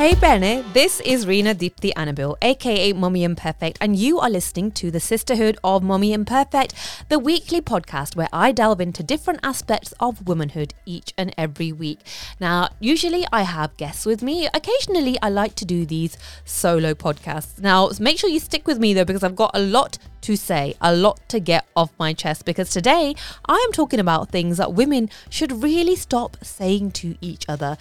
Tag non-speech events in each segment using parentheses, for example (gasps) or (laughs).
Hey Bene, this is Rena Deepthi Annabelle, aka Mummy Imperfect, and you are listening to the Sisterhood of Mummy Imperfect, the weekly podcast where I delve into different aspects of womanhood each and every week. Now, usually I have guests with me. Occasionally, I like to do these solo podcasts. Now, make sure you stick with me though, because I've got a lot to say, a lot to get off my chest. Because today I am talking about things that women should really stop saying to each other.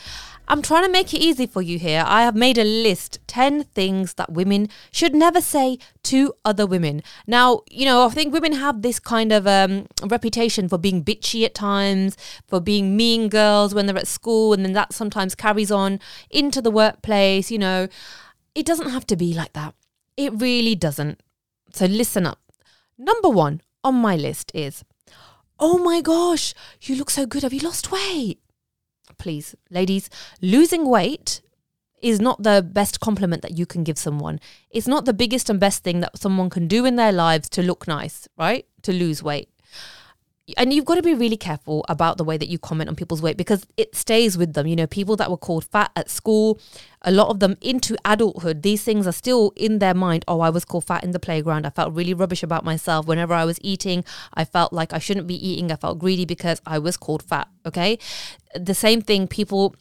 I'm trying to make it easy for you here. I have made a list 10 things that women should never say to other women. Now, you know, I think women have this kind of um, reputation for being bitchy at times, for being mean girls when they're at school, and then that sometimes carries on into the workplace. You know, it doesn't have to be like that. It really doesn't. So listen up. Number one on my list is, oh my gosh, you look so good. Have you lost weight? Please, ladies, losing weight is not the best compliment that you can give someone. It's not the biggest and best thing that someone can do in their lives to look nice, right? To lose weight and you've got to be really careful about the way that you comment on people's weight because it stays with them. You know, people that were called fat at school, a lot of them into adulthood, these things are still in their mind. Oh, I was called fat in the playground. I felt really rubbish about myself. Whenever I was eating, I felt like I shouldn't be eating. I felt greedy because I was called fat. Okay. The same thing, people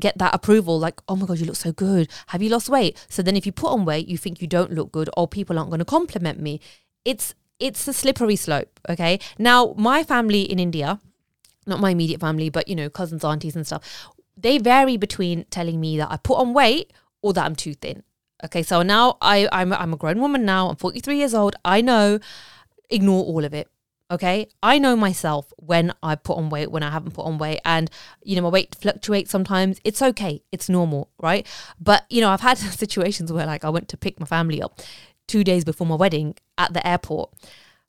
get that approval like oh my god you look so good have you lost weight so then if you put on weight you think you don't look good or people aren't going to compliment me it's it's a slippery slope. Okay. Now, my family in India, not my immediate family, but you know, cousins, aunties, and stuff, they vary between telling me that I put on weight or that I'm too thin. Okay. So now I, I'm, I'm a grown woman now. I'm 43 years old. I know, ignore all of it. Okay. I know myself when I put on weight, when I haven't put on weight. And, you know, my weight fluctuates sometimes. It's okay. It's normal. Right. But, you know, I've had (laughs) situations where like I went to pick my family up two days before my wedding at the airport.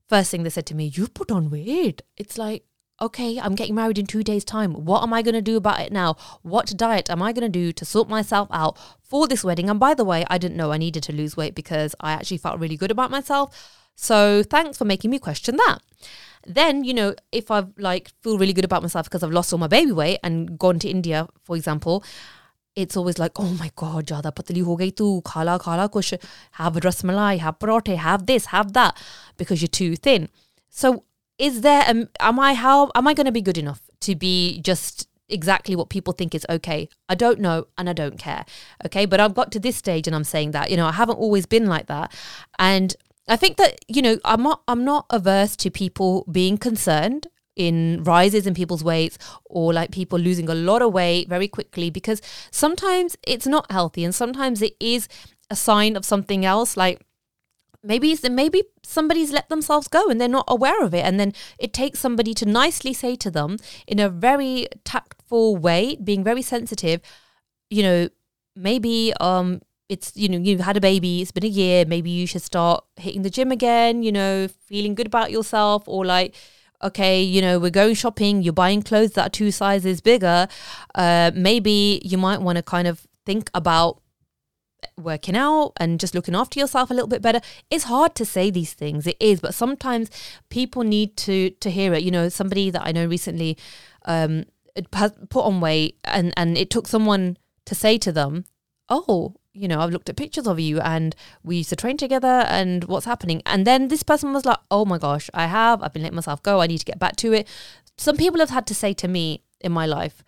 First thing they said to me, You put on weight. It's like, okay, I'm getting married in two days' time. What am I going to do about it now? What diet am I going to do to sort myself out for this wedding? And by the way, I didn't know I needed to lose weight because I actually felt really good about myself. So thanks for making me question that. Then, you know, if I've like feel really good about myself because I've lost all my baby weight and gone to India, for example, it's always like, oh my god, jada patli ho gayi tu, khala khala kush, have rasmalai, have parathe, have this, have that, because you're too thin. So is there, um, am I how, am I going to be good enough to be just exactly what people think is okay. I don't know and I don't care. Okay. But I've got to this stage and I'm saying that, you know, I haven't always been like that. And I think that, you know, I'm not I'm not averse to people being concerned in rises in people's weights or like people losing a lot of weight very quickly because sometimes it's not healthy and sometimes it is a sign of something else like maybe maybe somebody's let themselves go and they're not aware of it and then it takes somebody to nicely say to them in a very tactful way being very sensitive you know maybe um it's you know you've had a baby it's been a year maybe you should start hitting the gym again you know feeling good about yourself or like okay, you know, we're going shopping, you're buying clothes that are two sizes bigger, uh, maybe you might want to kind of think about working out and just looking after yourself a little bit better. It's hard to say these things it is but sometimes people need to to hear it. You know somebody that i know recently um put on weight and and it took someone to say to them oh you know, I've looked at pictures of you and we used to train together and what's happening. And then this person was like, oh my gosh, I have, I've been letting myself go. I need to get back to it. Some people have had to say to me in my life,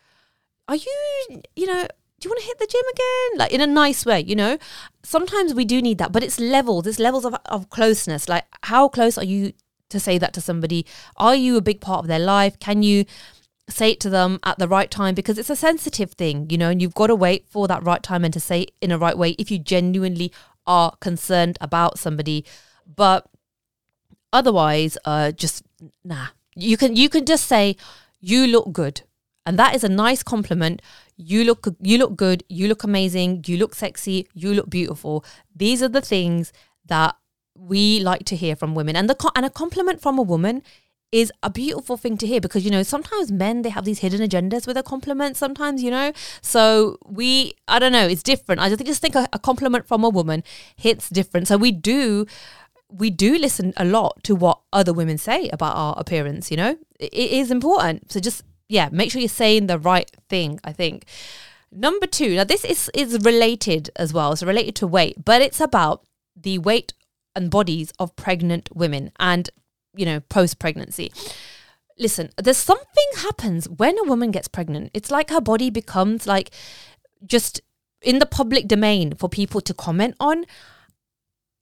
are you, you know, do you want to hit the gym again? Like in a nice way, you know? Sometimes we do need that, but it's levels, it's levels of, of closeness. Like how close are you to say that to somebody? Are you a big part of their life? Can you, say it to them at the right time because it's a sensitive thing, you know, and you've got to wait for that right time and to say it in a right way if you genuinely are concerned about somebody. But otherwise, uh, just nah. You can you can just say you look good, and that is a nice compliment. You look you look good. You look amazing. You look sexy. You look beautiful. These are the things that we like to hear from women, and the and a compliment from a woman is a beautiful thing to hear because you know sometimes men they have these hidden agendas with a compliment sometimes you know? So we i don't know it's different. I just think a, a compliment from a woman hits different. So we do we do listen a lot to what other women say about our appearance you know? It is important. So just yeah make sure you're saying the right thing i think. Number two, now this is is related as well. It's related to weight, but it's about the weight and bodies of pregnant women. And you know post pregnancy. Listen, there's something happens when a woman gets pregnant. It's like her body becomes like just in the public domain for people to comment on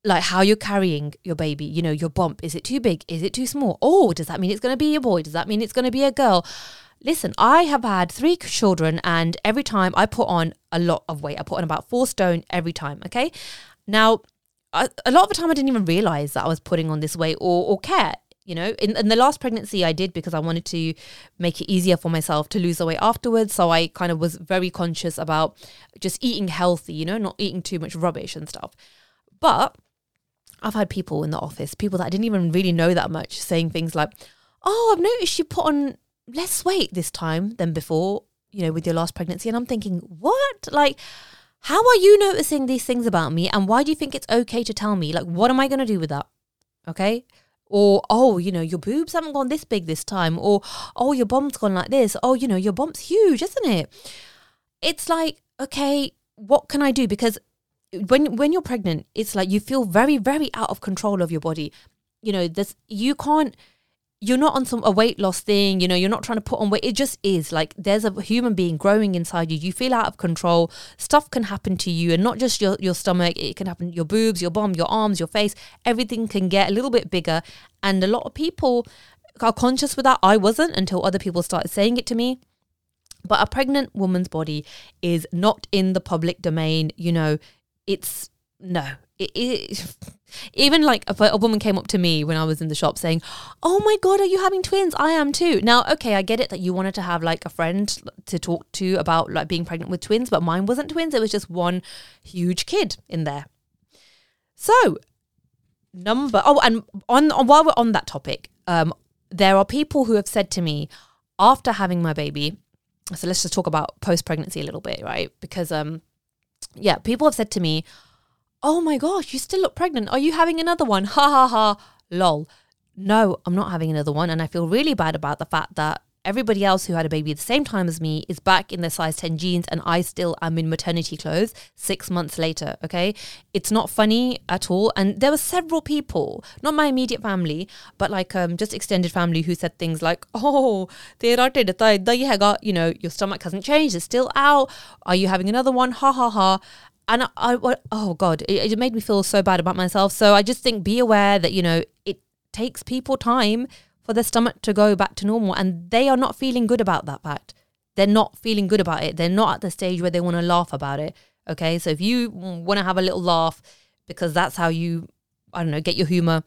like how you're carrying your baby you know your bump. Is it too big? Is it too small? Oh does that mean it's going to be a boy? Does that mean it's going to be a girl? Listen i have had three children and every time i put on a lot of weight. I put on about four stone every time okay? Now A lot of the time i didn't even realize that i was putting on this weight or, or care you know? In, in the last pregnancy i did because i wanted to make it easier for myself to lose the weight afterwards. So i kind of was very conscious about just eating healthy you know not eating too much rubbish and stuff. But i've had people in the office people that i didn't even really know that much saying things like oh i've noticed you put on less weight this time than before you know with your last pregnancy. And i'm thinking what? Like how are you noticing these things about me and why do you think it's okay to tell me? Like what am i going to do with that? Okay? Or oh you know your boobs haven't gone this big this time or oh your bomb's gone like this oh you know your bomb's huge isn't it? It's like okay what can i do? Because when when you're pregnant it's like you feel very very out of control of your body. You know this you can't you're not on some a weight loss thing you know you're not trying to put on weight. It just is like there's a human being growing inside you. You feel out of control. Stuff can happen to you and not just your, your stomach. It can happen your boobs your bum your arms your face. Everything can get a little bit bigger and a lot of people are conscious with that. I wasn't until other people started saying it to me. But a pregnant woman's body is not in the public domain you know. It's no. It, it (laughs) even like if a, woman came up to me when I was in the shop saying, "Oh my god, are you having twins? I am too." Now, okay, I get it that you wanted to have like a friend to talk to about like being pregnant with twins, but mine wasn't twins. It was just one huge kid in there. So, number oh, and on, on while we're on that topic, um, there are people who have said to me after having my baby. So let's just talk about post pregnancy a little bit, right? Because um, yeah, people have said to me oh my gosh, you still look pregnant. Are you having another one? Ha ha ha, lol. No, I'm not having another one. And I feel really bad about the fact that everybody else who had a baby the same time as me is back in their size 10 jeans and I still am in maternity clothes six months later. Okay. It's not funny at all. And there were several people, not my immediate family, but like um, just extended family who said things like, oh, you know, your stomach hasn't changed. It's still out. Are you having another one? Ha ha ha and I, I oh god, it, it made me feel so bad about myself. So I just think be aware that you know it takes people time for their stomach to go back to normal, and they are not feeling good about that fact. They're not feeling good about it. They're not at the stage where they want to laugh about it. Okay, so if you want to have a little laugh because that's how you, I don't know, get your humor,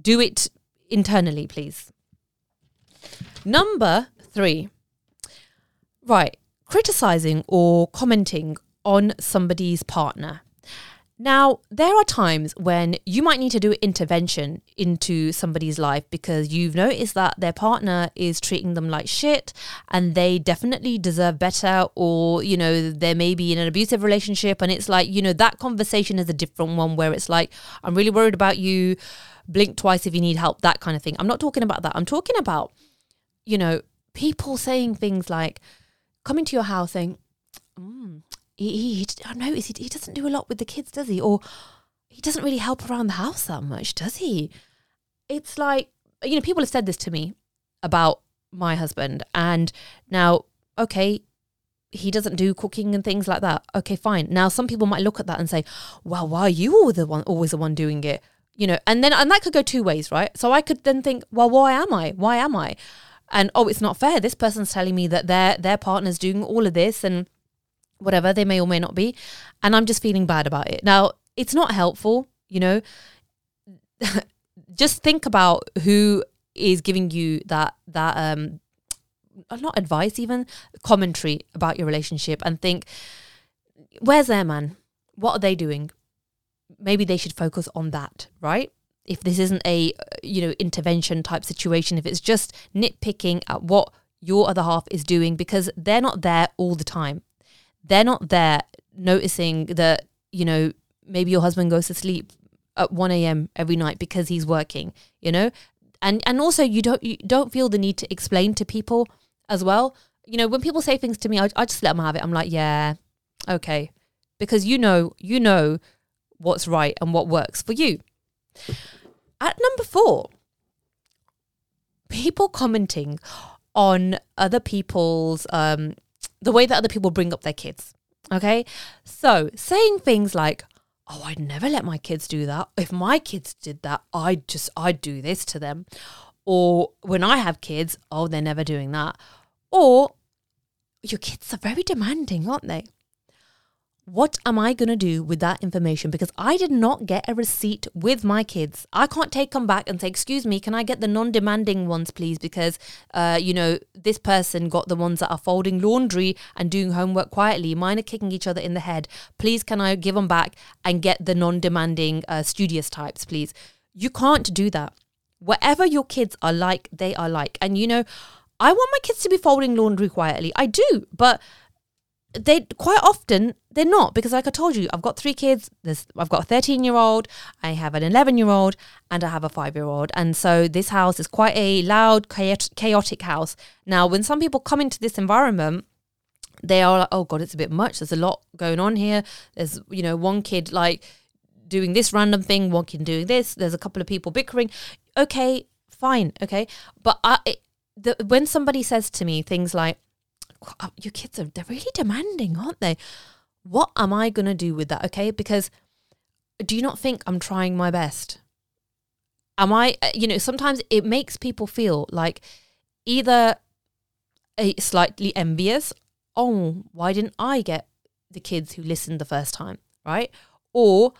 do it internally, please. Number three, right, criticizing or commenting on somebody's partner. Now, there are times when you might need to do intervention into somebody's life because you've noticed that their partner is treating them like shit and they definitely deserve better, or, you know, they may be in an abusive relationship. And it's like, you know, that conversation is a different one where it's like, I'm really worried about you, blink twice if you need help, that kind of thing. I'm not talking about that. I'm talking about, you know, people saying things like, coming to your house saying, mm, he, he I notice he, he doesn't do a lot with the kids, does he? Or he doesn't really help around the house that much, does he? It's like, you know, people have said this to me about my husband. And now, okay, he doesn't do cooking and things like that. Okay, fine. Now, some people might look at that and say, well, why are you the one, always the one doing it? You know, and then, and that could go two ways, right? So I could then think, well, why am I? Why am I? And oh, it's not fair. This person's telling me that their their partner's doing all of this and whatever they may or may not be and i'm just feeling bad about it. Now it's not helpful you know. (laughs) Just think about who is giving you that that um uh, not advice even commentary about your relationship and think where's their man? What are they doing? Maybe they should focus on that right? If this isn't a you know intervention type situation if it's just nitpicking at what your other half is doing because they're not there all the time they're not there noticing that, you know, maybe your husband goes to sleep at 1 a.m. every night because he's working, you know? And and also you don't you don't feel the need to explain to people as well you know, when people say things to me, I, I just let them have it. I'm like, yeah, okay, because you know, you know what's right and what works for you. At number four, people commenting on other people's um the way that other people bring up their kids. Okay? So, saying things like, "Oh, I'd never let my kids do that. If my kids did that, I'd just I'd do this to them." Or when I have kids, "Oh, they're never doing that." Or your kids are very demanding, aren't they? What am I going to do with that information? Because I did not get a receipt with my kids. I can't take them back and say, Excuse me, can I get the non demanding ones, please? Because, uh, you know, this person got the ones that are folding laundry and doing homework quietly. Mine are kicking each other in the head. Please, can I give them back and get the non demanding, uh, studious types, please? You can't do that. Whatever your kids are like, they are like. And, you know, I want my kids to be folding laundry quietly. I do, but they quite often they're not because like i told you i've got three kids. There's, i've got a 13 year old i have an 11 year old and i have a 5 year old and so this house is quite a loud chaotic house. Now when some people come into this environment they are like oh god it's a bit much. There's a lot going on here. There's you know one kid like doing this random thing one kid doing this. There's a couple of people bickering. Okay fine okay? But I, it, the, when somebody says to me things like your kids are they're really demanding, aren't they? What am I going to do with that? Okay, because do you not think I'm trying my best? Am I, uh, you know, sometimes it makes people feel like either a slightly envious, oh, why didn't I get the kids who listened the first time, right? Or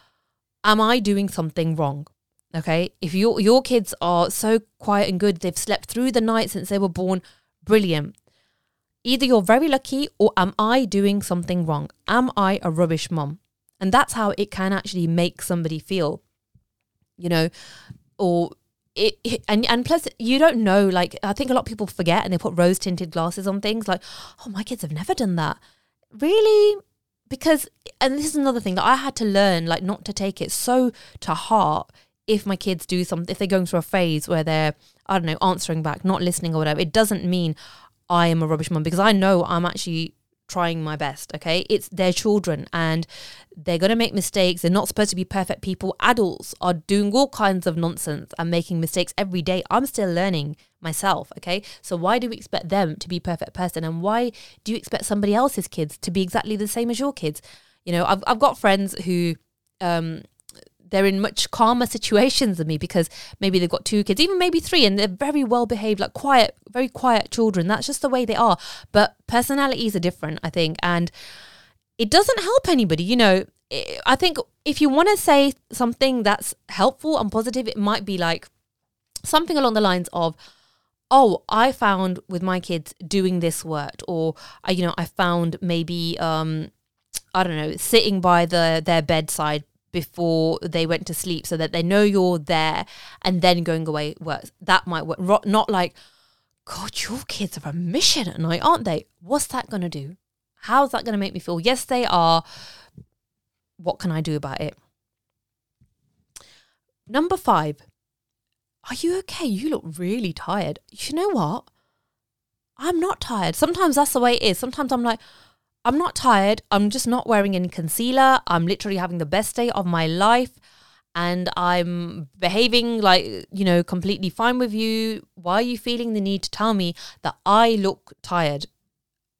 am I doing something wrong? Okay, if your your kids are so quiet and good, they've slept through the night since they were born, brilliant. Either you're very lucky or am I doing something wrong? Am I a rubbish mom? And that's how it can actually make somebody feel, you know, or it, it, and and plus you don't know like I think a lot of people forget and they put rose tinted glasses on things like oh my kids have never done that really because and this is another thing that I had to learn like not to take it so to heart if my kids do something if they're going through a phase where they're I don't know answering back not listening or whatever it doesn't mean I am a rubbish mum because I know I'm actually trying my best, okay? It's their children and they're going to make mistakes. They're not supposed to be perfect people. Adults are doing all kinds of nonsense and making mistakes every day. I'm still learning myself, okay? So why do we expect them to be perfect person and why do you expect somebody else's kids to be exactly the same as your kids? You know, I've I've got friends who um they're in much calmer situations than me because maybe they've got two kids, even maybe three, and they're very well behaved, like quiet, very quiet children. That's just the way they are. But personalities are different, I think. And it doesn't help anybody, you know. I think if you want to say something that's helpful and positive, it might be like something along the lines of, oh, I found with my kids doing this worked, or you know, I found maybe um, I don't know, sitting by the their bedside before they went to sleep so that they know you're there and then going away works. That might work. Not like, God, your kids are a mission at night, aren't they? What's that going to do? How's that going to make me feel? Yes, they are. What can I do about it? Number five, are you okay? You look really tired. You know what? I'm not tired. Sometimes that's the way it is. Sometimes I'm like, I'm not tired. I'm just not wearing any concealer. I'm literally having the best day of my life and I'm behaving like, you know, completely fine with you. Why are you feeling the need to tell me that I look tired?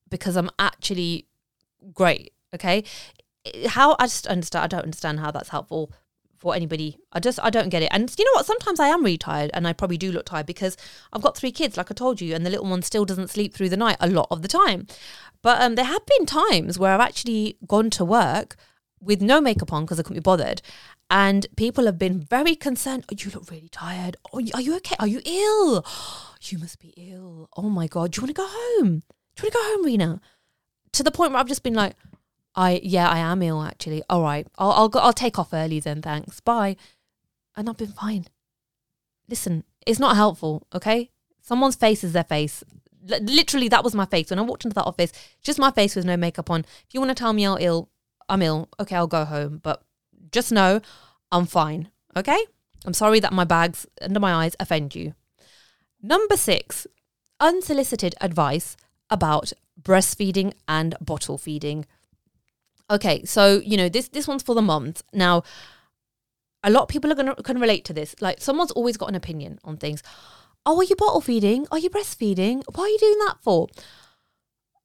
Because I'm actually great. Okay. How I just understand, I don't understand how that's helpful for anybody. I just I don't get it. And you know what? Sometimes I am really tired, and I probably do look tired because I've got three kids, like I told you, and the little one still doesn't sleep through the night a lot of the time. But um, there have been times where I've actually gone to work with no makeup on because I couldn't be bothered, and people have been very concerned. Oh, you look really tired. Oh, are you okay? Are you ill? (gasps) You must be ill. Oh my god. Do you want to go home? Do you want to go home, Rena? To the point where I've just been like, I yeah, I am ill actually. All right, I'll I'll go. I'll take off early then. Thanks. Bye. And I've been fine. Listen, it's not helpful. Okay, someone's face is their face. L- literally, that was my face when I walked into that office. Just my face with no makeup on. If you want to tell me I'm ill, I'm ill. Okay, I'll go home. But just know I'm fine. Okay. I'm sorry that my bags under my eyes offend you. Number six, unsolicited advice about breastfeeding and bottle feeding. Okay, so you know this this one's for the moms. Now, a lot of people are gonna can relate to this. Like someone's always got an opinion on things. Oh, are you bottle feeding? Are you breastfeeding? What are you doing that for?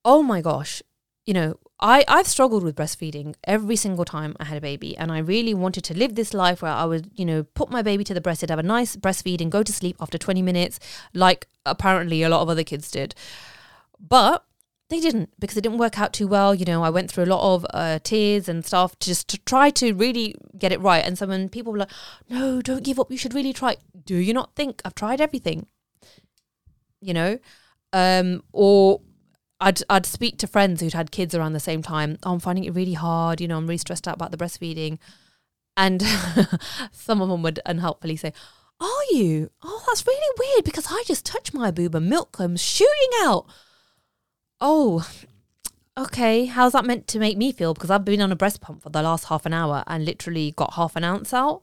Oh my gosh, you know I, I've struggled with breastfeeding every single time I had a baby. And I really wanted to live this life where I would, you know, put my baby to the breast, have a nice breastfeeding, go to sleep after 20 minutes, like apparently a lot of other kids did. But they didn't because it didn't work out too well. You know, I went through a lot of uh, tears and stuff just to try to really get it right. And so when people were like, no, don't give up, you should really try. Do you not think I've tried everything? You know? Um, or I'd I'd speak to friends who'd had kids around the same time. Oh, I'm finding it really hard. You know, I'm really stressed out about the breastfeeding, and (laughs) some of them would unhelpfully say, "Are you? Oh, that's really weird because I just touched my boob and milk comes shooting out." Oh, okay. How's that meant to make me feel? Because I've been on a breast pump for the last half an hour and literally got half an ounce out.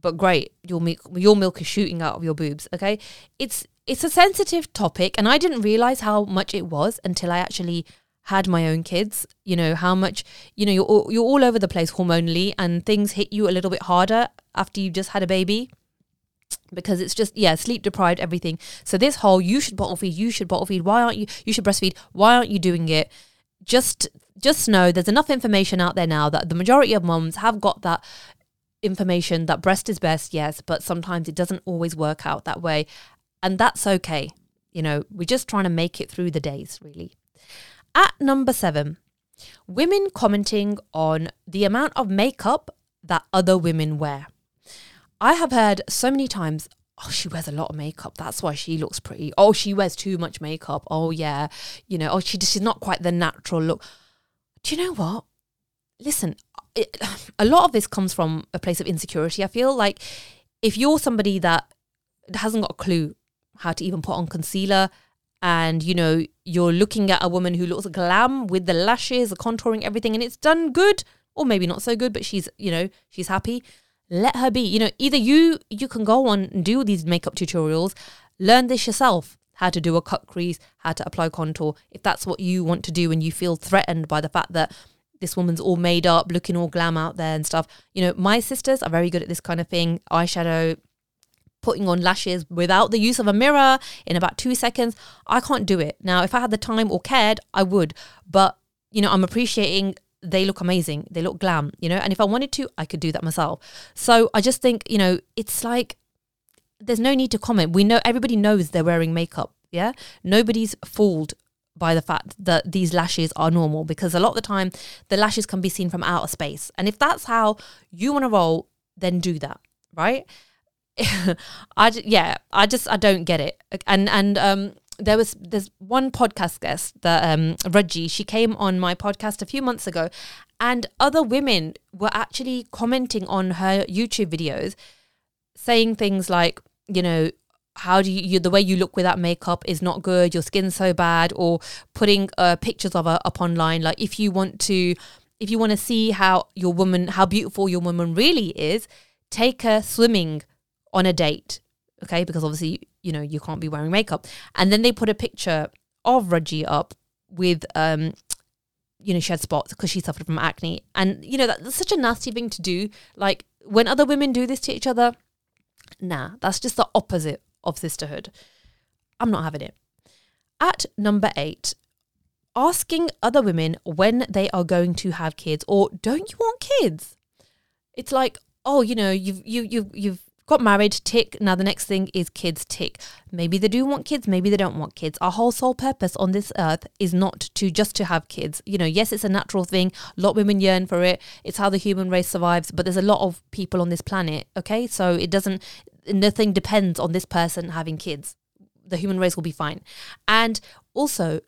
But great, your milk, your milk is shooting out of your boobs. Okay, it's it's a sensitive topic and I didn't realize how much it was until I actually had my own kids you know how much you know you're you're all over the place hormonally and things hit you a little bit harder after you've just had a baby because it's just yeah sleep deprived everything so this whole you should bottle feed you should bottle feed why aren't you you should breastfeed why aren't you doing it just just know there's enough information out there now that the majority of moms have got that information that breast is best yes but sometimes it doesn't always work out that way and that's okay. You know, we're just trying to make it through the days, really. At number seven, women commenting on the amount of makeup that other women wear. I have heard so many times, oh, she wears a lot of makeup. That's why she looks pretty. Oh, she wears too much makeup. Oh, yeah. You know, oh, she, she's not quite the natural look. Do you know what? Listen, it, (sighs) a lot of this comes from a place of insecurity. I feel like if you're somebody that hasn't got a clue how to even put on concealer and you know you're looking at a woman who looks glam with the lashes the contouring everything and it's done good or maybe not so good but she's you know she's happy let her be you know either you you can go on and do these makeup tutorials learn this yourself how to do a cut crease how to apply contour if that's what you want to do and you feel threatened by the fact that this woman's all made up looking all glam out there and stuff you know my sisters are very good at this kind of thing eyeshadow putting on lashes without the use of a mirror in about two seconds. I can't do it. Now, if I had the time or cared, I would. But, you know, I'm appreciating they look amazing. They look glam, you know, and if I wanted to, I could do that myself. So I just think, you know, it's like there's no need to comment. We know everybody knows they're wearing makeup. Yeah. Nobody's fooled by the fact that these lashes are normal because a lot of the time the lashes can be seen from outer space. And if that's how you want to roll, then do that. Right. (laughs) I yeah, I just I don't get it. And and um there was there's one podcast guest that um Raji she came on my podcast a few months ago and other women were actually commenting on her YouTube videos saying things like, you know, how do you, you, the way you look without makeup is not good your skin's so bad or putting uh, pictures of her up online like if you want to if you want to see how your woman how beautiful your woman really is take her swimming on a date, okay? Because obviously, you know, you can't be wearing makeup. And then they put a picture of Raji up with, um, you know, she had spots because she suffered from acne. And, you know, that's such a nasty thing to do. Like, when other women do this to each other, nah, that's just the opposite of sisterhood. I'm not having it. At number eight, asking other women when they are going to have kids or don't you want kids? It's like, oh, you know, you've you you you've got married, tick. Now the next thing is kids, tick. Maybe they do want kids, maybe they don't want kids. Our whole sole purpose on this earth is not to just to have kids. You know, yes, it's a natural thing. A lot of women yearn for it. It's how the human race survives. But there's a lot of people on this planet. Okay, so it doesn't. Nothing depends on this person having kids. The human race will be fine. And also,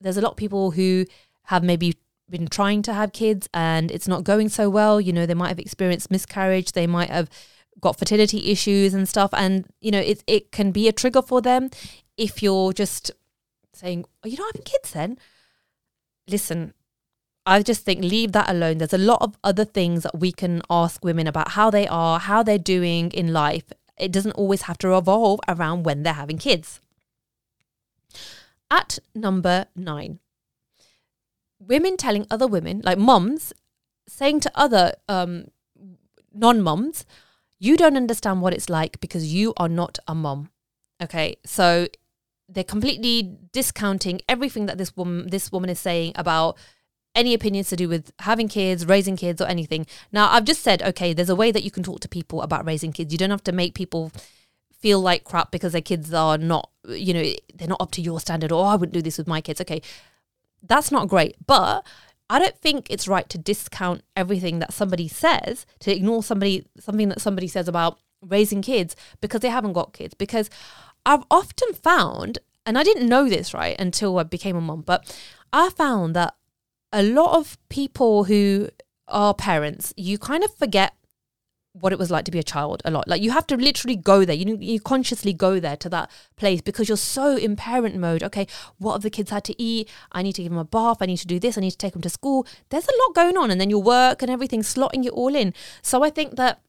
there's a lot of people who have maybe been trying to have kids and it's not going so well. You know, they might have experienced miscarriage. They might have got fertility issues and stuff and you know it it can be a trigger for them if you're just saying oh, you're not having kids then listen I just think leave that alone. There's a lot of other things that we can ask women about how they are, how they're doing in life. It doesn't always have to revolve around when they're having kids. At number nine, women telling other women, like moms, saying to other um, non moms, you don't understand what it's like because you are not a mom. Okay, so they're completely discounting everything that this woman this woman is saying about any opinions to do with having kids, raising kids, or anything. Now, I've just said, okay, there's a way that you can talk to people about raising kids. You don't have to make people feel like crap because their kids are not, you know, they're not up to your standard. Or oh, I wouldn't do this with my kids. Okay, that's not great. But I don't think it's right to discount everything that somebody says, to ignore somebody something that somebody says about raising kids because they haven't got kids. Because I've often found, and I didn't know this right until I became a mom, but I found that a lot of people who are parents, you kind of forget what it was like to be a child a lot. Like you have to literally go there. You you consciously go there to that place because you're so in parent mode. Okay, what have the kids had to eat? I need to give them a bath. I need to do this. I need to take them to school. There's a lot going on, and then your work and everything slotting it all in. So I think that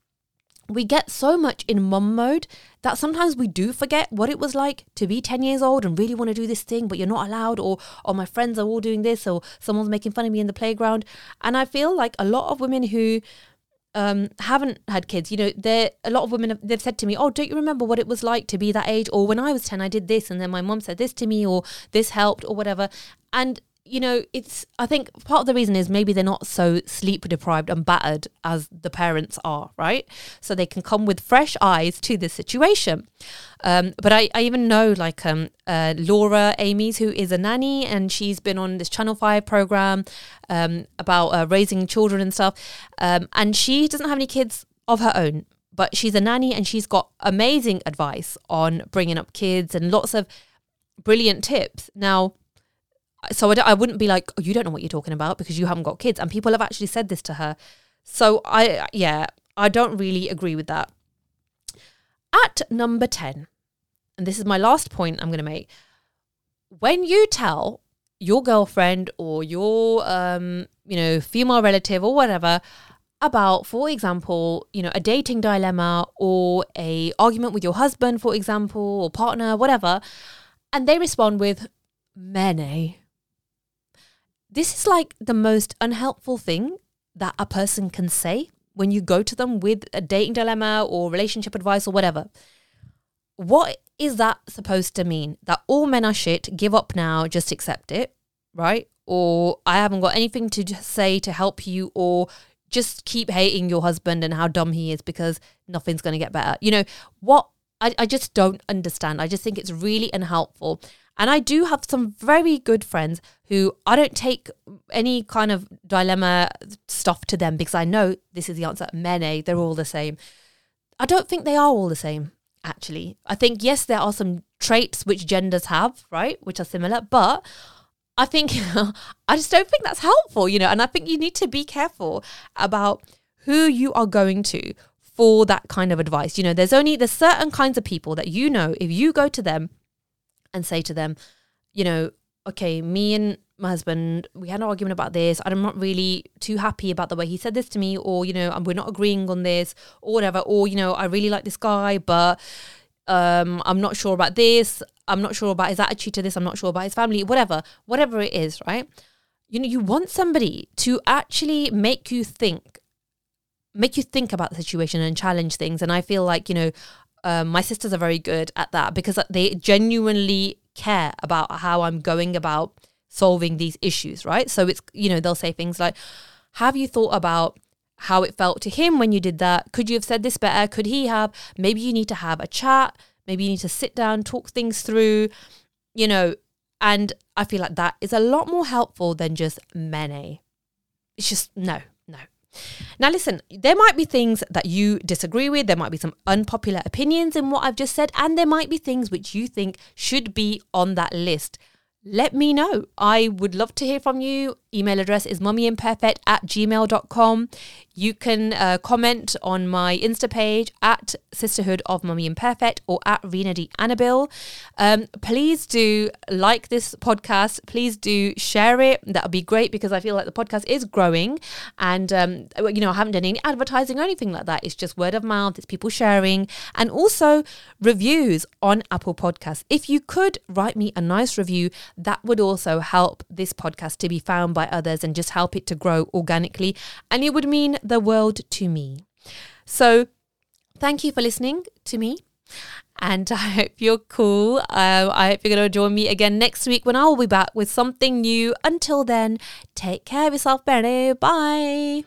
we get so much in mum mode that sometimes we do forget what it was like to be 10 years old and really want to do this thing but you're not allowed or or my friends are all doing this or someone's making fun of me in the playground and i feel like a lot of women who um, haven't had kids, you know, there a lot of women have, they've said to me, "Oh, don't you remember what it was like to be that age?" Or when I was ten, I did this, and then my mom said this to me, or this helped, or whatever. And you know, it's, I think part of the reason is maybe they're not so sleep deprived and battered as the parents are, right? So they can come with fresh eyes to the situation. Um, but I, I even know like um, uh, Laura Amies, who is a nanny, and she's been on this Channel 5 program um, about uh, raising children and stuff. Um, and she doesn't have any kids of her own, but she's a nanny and she's got amazing advice on bringing up kids and lots of brilliant tips. Now, so I, I wouldn't be like, oh, you don't know what you're talking about because you haven't got kids. And people have actually said this to her. So I, yeah, I don't really agree with that. At number 10, and this is my last point I'm going to make, when you tell your girlfriend or your, um, you know, female relative or whatever about, for example, you know, a dating dilemma or a argument with your husband, for example, or partner, whatever, and they respond with, Mene, this is like the most unhelpful thing that a person can say when you go to them with a dating dilemma or relationship advice or whatever. What is that supposed to mean? That all men are shit, give up now, just accept it, right? Or I haven't got anything to say to help you, or just keep hating your husband and how dumb he is because nothing's going to get better. You know, what I, I just don't understand. I just think it's really unhelpful. And I do have some very good friends who I don't take any kind of dilemma stuff to them because I know this is the answer. Mene, they're all the same. I don't think they are all the same, actually. I think, yes, there are some traits which genders have, right, which are similar, but I think, (laughs) I just don't think that's helpful, you know, and I think you need to be careful about who you are going to for that kind of advice. You know, there's only, there's certain kinds of people that you know, if you go to them, and say to them, you know, okay, me and my husband, we had an argument about this. I'm not really too happy about the way he said this to me, or, you know, we're not agreeing on this, or whatever. Or, you know, I really like this guy, but um, I'm not sure about this. I'm not sure about his attitude to this. I'm not sure about his family, whatever, whatever it is, right? You know, you want somebody to actually make you think, make you think about the situation and challenge things. And I feel like, you know, um, my sisters are very good at that because they genuinely care about how I'm going about solving these issues, right? So it's, you know, they'll say things like, Have you thought about how it felt to him when you did that? Could you have said this better? Could he have? Maybe you need to have a chat. Maybe you need to sit down, talk things through, you know, and I feel like that is a lot more helpful than just mene. It's just no. Now, listen, there might be things that you disagree with. There might be some unpopular opinions in what I've just said, and there might be things which you think should be on that list. Let me know. I would love to hear from you. Email address is mummyimperfect at gmail.com. You can uh, comment on my Insta page at Sisterhood of Mummy Imperfect or at Rena D. Annabelle. Um, please do like this podcast. Please do share it. That would be great because I feel like the podcast is growing. And, um, you know, I haven't done any advertising or anything like that. It's just word of mouth, it's people sharing, and also reviews on Apple Podcasts. If you could write me a nice review, that would also help this podcast to be found by others and just help it to grow organically. And it would mean the world to me. So, thank you for listening to me. And (laughs) I hope you're cool. Uh, I hope you're going to join me again next week when I will be back with something new. Until then, take care of yourself, Benny. Bye.